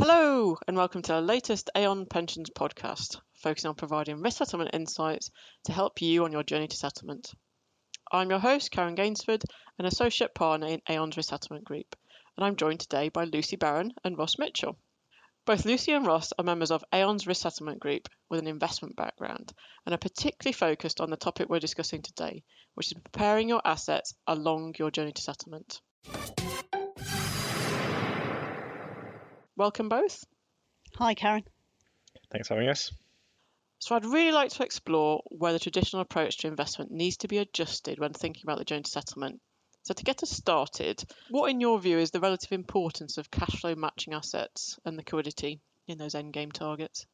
Hello, and welcome to our latest Aon Pensions podcast, focusing on providing risk settlement insights to help you on your journey to settlement. I'm your host, Karen Gainsford, an associate partner in Aon's Risk Settlement Group, and I'm joined today by Lucy Barron and Ross Mitchell. Both Lucy and Ross are members of Aon's Risk Settlement Group with an investment background and are particularly focused on the topic we're discussing today, which is preparing your assets along your journey to settlement. Welcome both. Hi, Karen. Thanks for having us. So, I'd really like to explore where the traditional approach to investment needs to be adjusted when thinking about the joint settlement. So, to get us started, what, in your view, is the relative importance of cash flow matching assets and liquidity in those end game targets?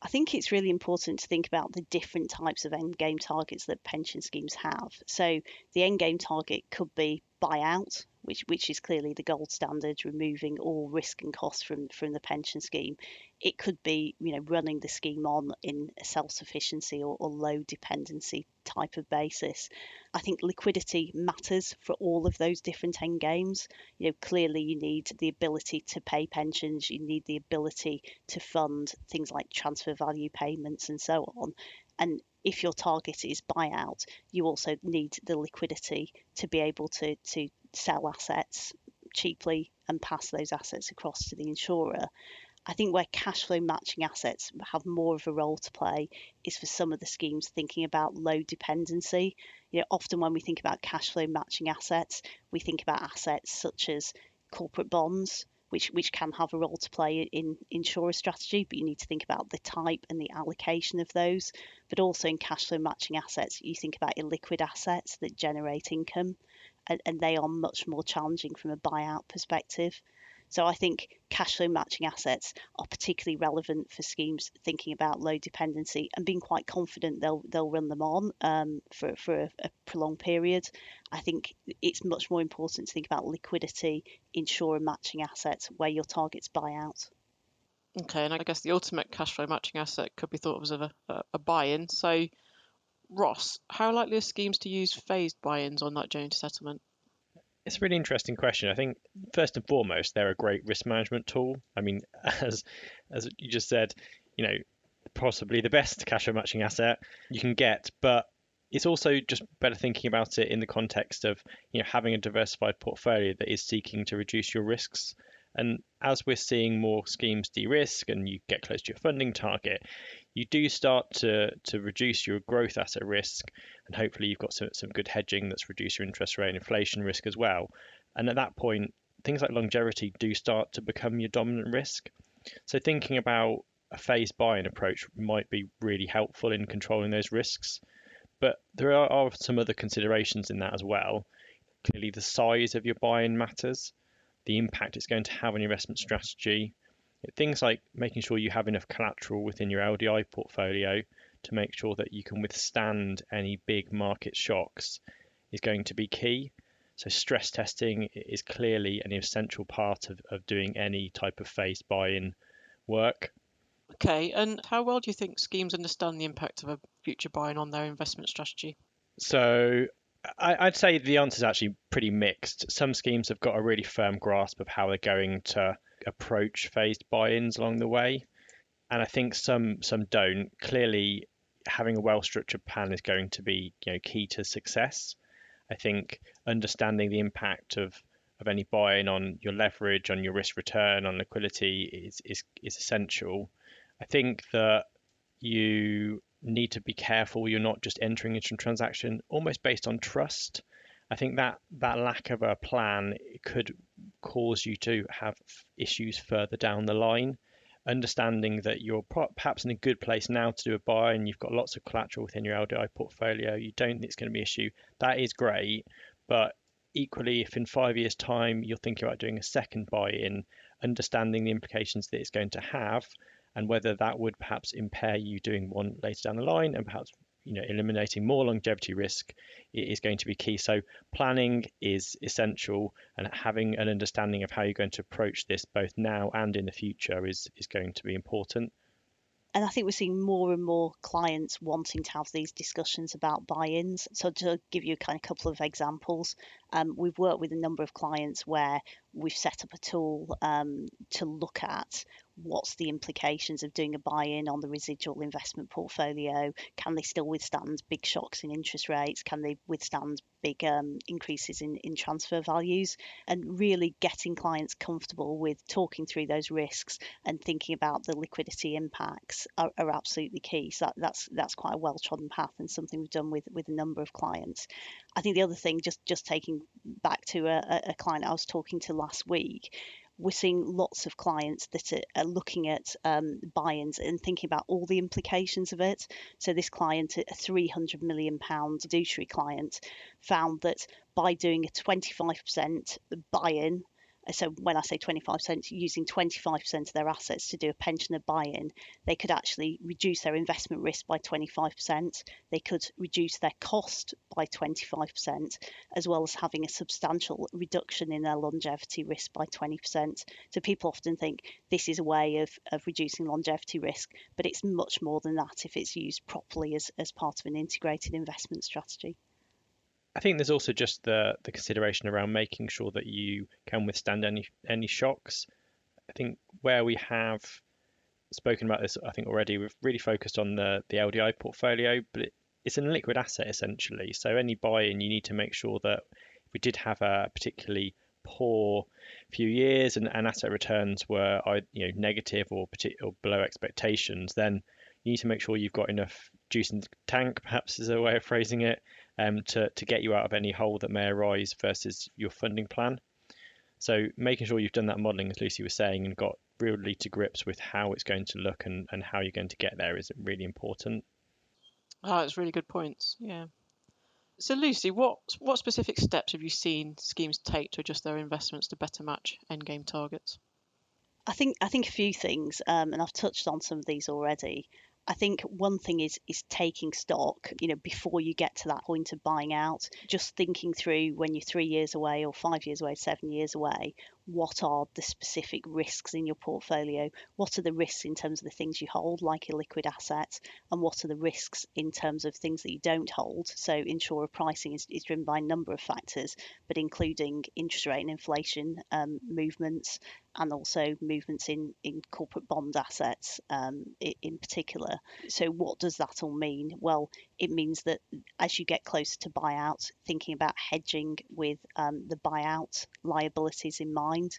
I think it's really important to think about the different types of end game targets that pension schemes have. So, the end game target could be buyout, which which is clearly the gold standard, removing all risk and costs from from the pension scheme. It could be you know running the scheme on in a self-sufficiency or, or low dependency type of basis. I think liquidity matters for all of those different end games. You know, clearly you need the ability to pay pensions, you need the ability to fund things like transfer value payments and so on. And if your target is buyout, you also need the liquidity to be able to to sell assets cheaply and pass those assets across to the insurer. I think where cash flow matching assets have more of a role to play is for some of the schemes thinking about low dependency. You know, often when we think about cash flow matching assets, we think about assets such as corporate bonds, which which can have a role to play in insurer strategy, but you need to think about the type and the allocation of those. But also in cash flow matching assets, you think about illiquid assets that generate income and, and they are much more challenging from a buyout perspective. So I think cash flow matching assets are particularly relevant for schemes thinking about low dependency and being quite confident they'll they'll run them on um, for for a, a, prolonged period. I think it's much more important to think about liquidity, insurer matching assets where your targets buyout. Okay, and I guess the ultimate cash flow matching asset could be thought of as a, a, a buy-in. So Ross, how likely are schemes to use phased buy-ins on that journey to settlement? It's a really interesting question. I think first and foremost, they're a great risk management tool. I mean, as as you just said, you know, possibly the best cash flow matching asset you can get, but it's also just better thinking about it in the context of you know having a diversified portfolio that is seeking to reduce your risks. And as we're seeing more schemes de-risk and you get close to your funding target, you do start to, to reduce your growth asset risk. And hopefully you've got some, some good hedging that's reduced your interest rate and inflation risk as well. And at that point, things like longevity do start to become your dominant risk. So thinking about a phased buy-in approach might be really helpful in controlling those risks. But there are, are some other considerations in that as well. Clearly, the size of your buy-in matters the impact it's going to have on your investment strategy. Things like making sure you have enough collateral within your LDI portfolio to make sure that you can withstand any big market shocks is going to be key. So stress testing is clearly an essential part of, of doing any type of phased buy-in work. Okay, and how well do you think schemes understand the impact of a future buy-in on their investment strategy? So I, would say the answer is actually pretty mixed. Some schemes have got a really firm grasp of how they're going to approach phased buy-ins along the way, and I think some some don't. Clearly, having a well-structured plan is going to be you know key to success. I think understanding the impact of of any buy-in on your leverage, on your risk return, on liquidity is is is essential. I think that you need to be careful you're not just entering into a transaction almost based on trust. I think that that lack of a plan could cause you to have issues further down the line. Understanding that you're perhaps in a good place now to do a buy and you've got lots of collateral within your LDI portfolio, you don't think it's going to be an issue. That is great, but equally, if in five years' time you're thinking about doing a second buy in, understanding the implications that it's going to have and whether that would perhaps impair you doing one later down the line and perhaps you know eliminating more longevity risk is going to be key so planning is essential and having an understanding of how you're going to approach this both now and in the future is is going to be important and I think we're seeing more and more clients wanting to have these discussions about buy-ins. So to give you a kind of couple of examples, um, we've worked with a number of clients where we've set up a tool um, to look at what's the implications of doing a buy-in on the residual investment portfolio? Can they still withstand big shocks in interest rates? Can they withstand big um, increases in, in transfer values? And really getting clients comfortable with talking through those risks and thinking about the liquidity impacts are, are absolutely key. So that, that's that's quite a well-trodden path and something we've done with with a number of clients. I think the other thing just just taking back to a, a client i was talking to last week we're seeing lots of clients that are, are looking at um, buy-ins and thinking about all the implications of it. So this client, a 300 million pound fiduciary client, found that by doing a 25% buy-in so when I say 25%, using 25% of their assets to do a pensioner buy-in, they could actually reduce their investment risk by 25%. They could reduce their cost by 25%, as well as having a substantial reduction in their longevity risk by 20%. So people often think this is a way of, of reducing longevity risk, but it's much more than that if it's used properly as, as part of an integrated investment strategy. I think there's also just the the consideration around making sure that you can withstand any any shocks. I think where we have spoken about this, I think already we've really focused on the the LDI portfolio, but it, it's an illiquid asset essentially. So any buy-in, you need to make sure that if we did have a particularly poor few years and, and asset returns were you know negative or, or below expectations, then you need to make sure you've got enough juice in the tank, perhaps is a way of phrasing it, um, to, to get you out of any hole that may arise versus your funding plan. So making sure you've done that modelling, as Lucy was saying, and got really to grips with how it's going to look and, and how you're going to get there is really important. Oh, that's really good points. Yeah. So Lucy, what what specific steps have you seen schemes take to adjust their investments to better match endgame targets? I think I think a few things, um, and I've touched on some of these already. I think one thing is is taking stock, you know, before you get to that point of buying out, just thinking through when you're three years away or five years away, seven years away, what are the specific risks in your portfolio? What are the risks in terms of the things you hold, like illiquid assets, and what are the risks in terms of things that you don't hold? So, insurer pricing is, is driven by a number of factors, but including interest rate and inflation um, movements, and also movements in, in corporate bond assets um, in particular. So, what does that all mean? Well, it means that as you get closer to buyout, thinking about hedging with um, the buyout liabilities in mind,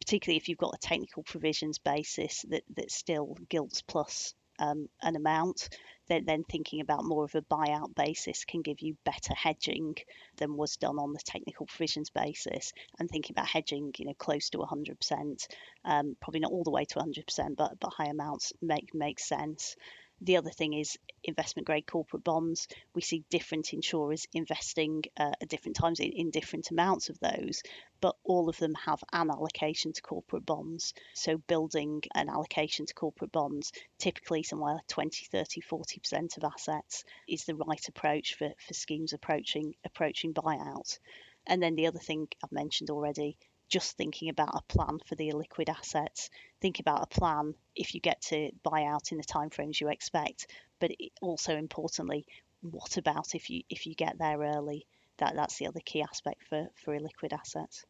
particularly if you've got a technical provisions basis that, that still gilts plus um, an amount, then, then thinking about more of a buyout basis can give you better hedging than was done on the technical provisions basis. And thinking about hedging, you know, close to 100%, um, probably not all the way to 100%, but but high amounts make make sense. The other thing is investment grade corporate bonds. We see different insurers investing uh, at different times in, in different amounts of those, but all of them have an allocation to corporate bonds. So building an allocation to corporate bonds, typically somewhere 20, 30, 40% of assets is the right approach for, for schemes approaching approaching buyout. And then the other thing I've mentioned already just thinking about a plan for the illiquid assets. Think about a plan if you get to buy out in the timeframes you expect, but also importantly, what about if you if you get there early? That that's the other key aspect for for illiquid assets.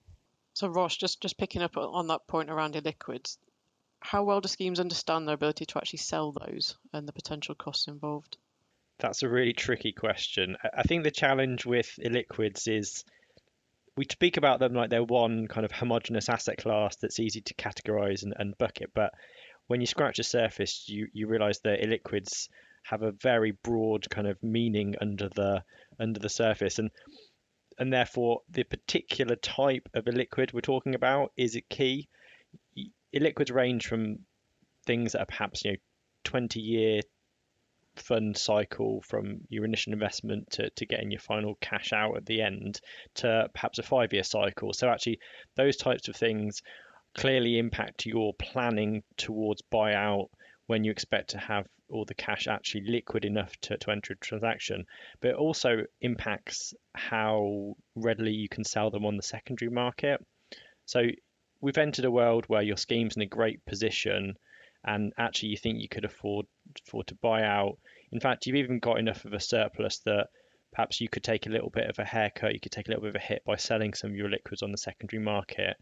So Ross, just just picking up on that point around illiquids, how well do schemes understand their ability to actually sell those and the potential costs involved? That's a really tricky question. I think the challenge with illiquids is we speak about them like they're one kind of homogenous asset class that's easy to categorize and, and bucket, but when you scratch the surface, you, you realize that illiquids have a very broad kind of meaning under the under the surface and and therefore the particular type of illiquid we're talking about is a key. Illiquids range from things that are perhaps you know 20 year fund cycle from your initial investment to, to getting your final cash out at the end to perhaps a five year cycle. So, actually, those types of things clearly impact your planning towards buyout when you expect to have all the cash actually liquid enough to, to enter a transaction, but it also impacts how readily you can sell them on the secondary market. So we've entered a world where your scheme's in a great position and actually you think you could afford afford to buy out. In fact, you've even got enough of a surplus that perhaps you could take a little bit of a haircut, you could take a little bit of a hit by selling some of your illiquids on the secondary market.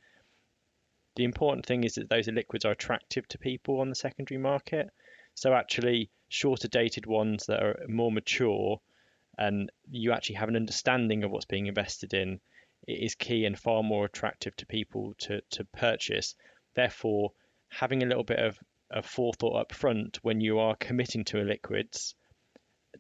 The important thing is that those illiquids are attractive to people on the secondary market. So actually, shorter dated ones that are more mature and you actually have an understanding of what's being invested in is key and far more attractive to people to, to purchase. Therefore, having a little bit of, of forethought up front when you are committing to illiquids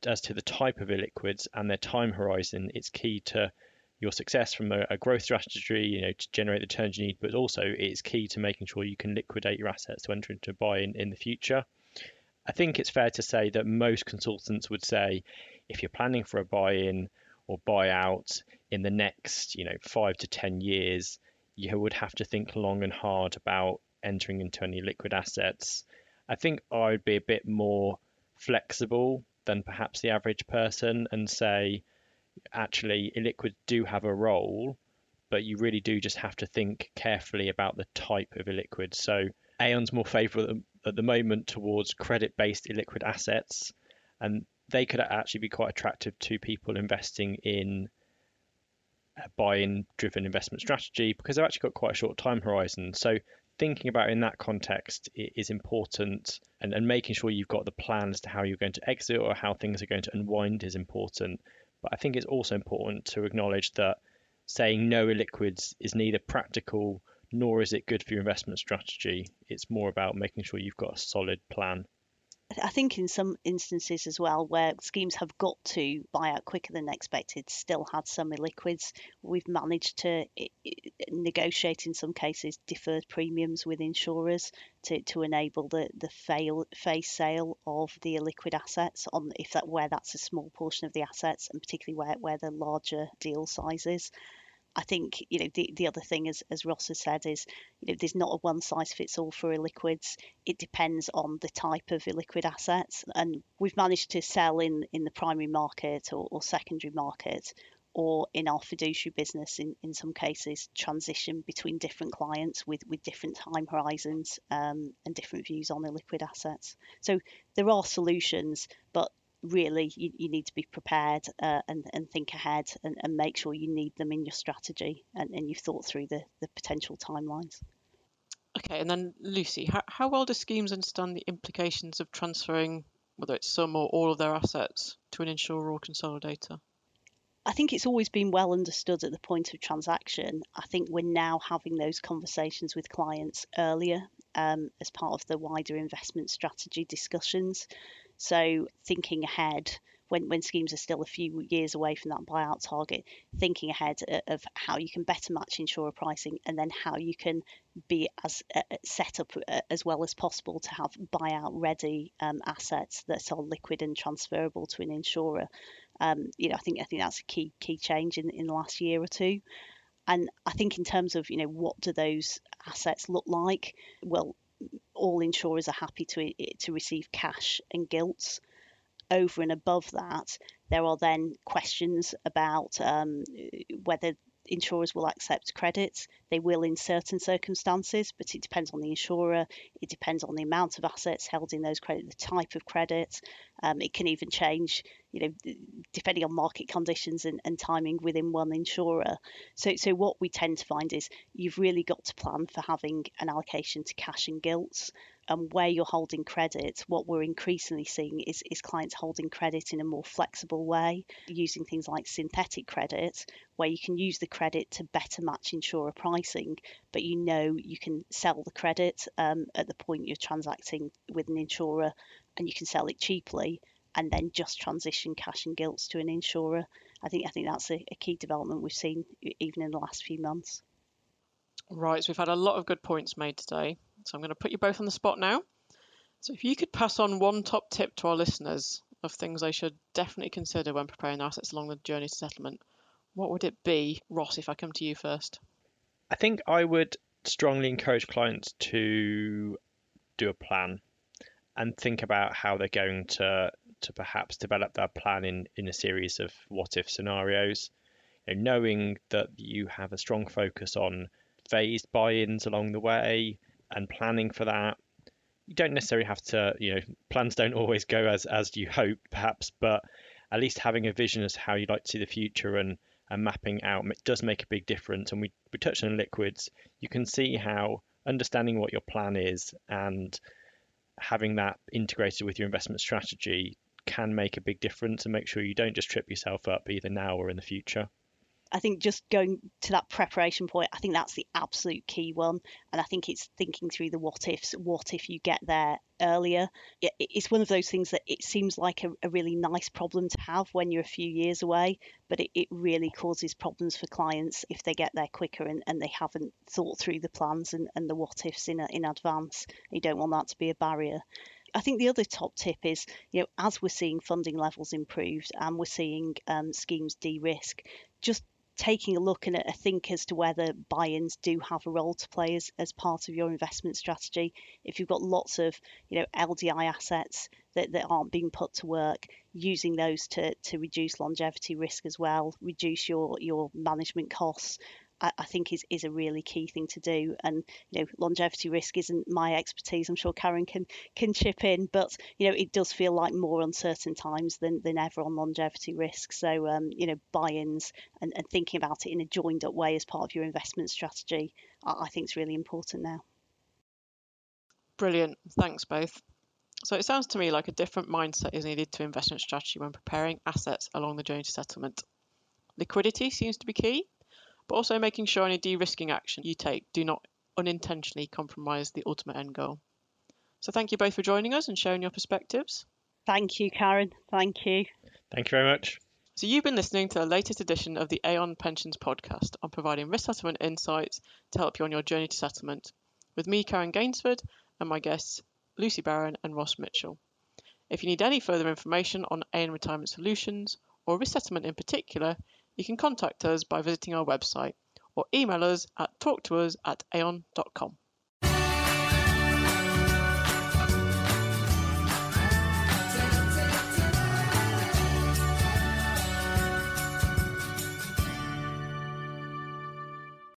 as to the type of illiquids and their time horizon, it's key to your success from a, a, growth strategy, you know, to generate the returns you need, but also it's key to making sure you can liquidate your assets to enter into a buy in in the future. I think it's fair to say that most consultants would say if you're planning for a buy-in or buy out in the next, you know, five to ten years, you would have to think long and hard about entering into any illiquid assets. I think I'd be a bit more flexible than perhaps the average person and say, actually, illiquids do have a role, but you really do just have to think carefully about the type of illiquid. So Aon's more favourable at the moment towards credit-based illiquid assets, and they could actually be quite attractive to people investing in uh, a buy-in driven investment strategy because they've actually got quite a short time horizon. So thinking about in that context is important and, and making sure you've got the plan as to how you're going to exit or how things are going to unwind is important. But I think it's also important to acknowledge that saying no illiquids is neither practical nor is it good for your investment strategy. It's more about making sure you've got a solid plan. I think in some instances as well, where schemes have got to buy out quicker than expected, still had some illiquids, we've managed to negotiate in some cases deferred premiums with insurers to, to enable the the fail, phase sale of the illiquid assets on if that where that's a small portion of the assets and particularly where where the larger deal sizes. I think you know the, the other thing, as, as Ross has said, is you know there's not a one size fits all for illiquids. It depends on the type of illiquid assets, and we've managed to sell in in the primary market or, or secondary market, or in our fiduciary business in, in some cases transition between different clients with with different time horizons um, and different views on illiquid assets. So there are solutions, but really you, you need to be prepared uh, and, and think ahead and, and make sure you need them in your strategy and, and you've thought through the, the potential timelines. Okay, and then Lucy, how, how well do schemes understand the implications of transferring, whether it's some or all of their assets, to an insurer or consolidator? I think it's always been well understood at the point of transaction. I think we're now having those conversations with clients earlier um, as part of the wider investment strategy discussions. So thinking ahead when, when schemes are still a few years away from that buyout target, thinking ahead of how you can better match insurer pricing and then how you can be as uh, set up uh, as well as possible to have buyout ready um, assets that are liquid and transferable to an insurer. Um, you know, I think I think that's a key key change in in the last year or two. And I think in terms of you know what do those assets look like? Well, all insurers are happy to to receive cash and gilts. Over and above that, there are then questions about um, whether insurers will accept credit. They will in certain circumstances, but it depends on the insurer. It depends on the amount of assets held in those credit, the type of credit. Um, it can even change, you know, depending on market conditions and, and timing within one insurer. So, so what we tend to find is you've really got to plan for having an allocation to cash and gilts and where you're holding credit, what we're increasingly seeing is, is clients holding credit in a more flexible way, using things like synthetic credit, where you can use the credit to better match insurer pricing, but you know you can sell the credit um, at the point you're transacting with an insurer and you can sell it cheaply and then just transition cash and gilts to an insurer. I think I think that's a, a key development we've seen even in the last few months. Right, so we've had a lot of good points made today. So I'm going to put you both on the spot now. So if you could pass on one top tip to our listeners of things they should definitely consider when preparing their assets along the journey to settlement, what would it be? Ross, if I come to you first. I think I would strongly encourage clients to do a plan and think about how they're going to to perhaps develop their plan in, in a series of what if scenarios. You know, knowing that you have a strong focus on phased buy-ins along the way, and planning for that, you don't necessarily have to, you know, plans don't always go as as you hope, perhaps, but at least having a vision as how you'd like to see the future and and mapping out it does make a big difference. And we we touched on illiquids. You can see how understanding what your plan is and having that integrated with your investment strategy can make a big difference and make sure you don't just trip yourself up either now or in the future. I think just going to that preparation point, I think that's the absolute key one. And I think it's thinking through the what ifs. What if you get there earlier? It's one of those things that it seems like a, a, really nice problem to have when you're a few years away, but it, it really causes problems for clients if they get there quicker and, and they haven't thought through the plans and, and the what ifs in, in advance. You don't want that to be a barrier. I think the other top tip is, you know, as we're seeing funding levels improved and we're seeing um, schemes de-risk, just taking a look and a think as to whether buy-ins do have a role to play as, as part of your investment strategy. If you've got lots of you know LDI assets that, that aren't being put to work, using those to, to reduce longevity risk as well, reduce your your management costs, I, think is, is a really key thing to do. And you know, longevity risk isn't my expertise. I'm sure Karen can can chip in, but you know, it does feel like more uncertain times than, than ever on longevity risk. So um, you know, buy-ins and, and thinking about it in a joined up way as part of your investment strategy, I, I think is really important now. Brilliant. Thanks both. So it sounds to me like a different mindset is needed to investment strategy when preparing assets along the journey to settlement. Liquidity seems to be key, but also making sure any de-risking action you take do not unintentionally compromise the ultimate end goal. So thank you both for joining us and sharing your perspectives. Thank you, Karen. Thank you. Thank you very much. So you've been listening to the latest edition of the Aon Pensions podcast on providing risk settlement insights to help you on your journey to settlement, with me, Karen Gainsford, and my guests, Lucy Barron and Ross Mitchell. If you need any further information on Aon Retirement Solutions, or risk settlement in particular, you can contact us by visiting our website or email us at talktous at aon.com.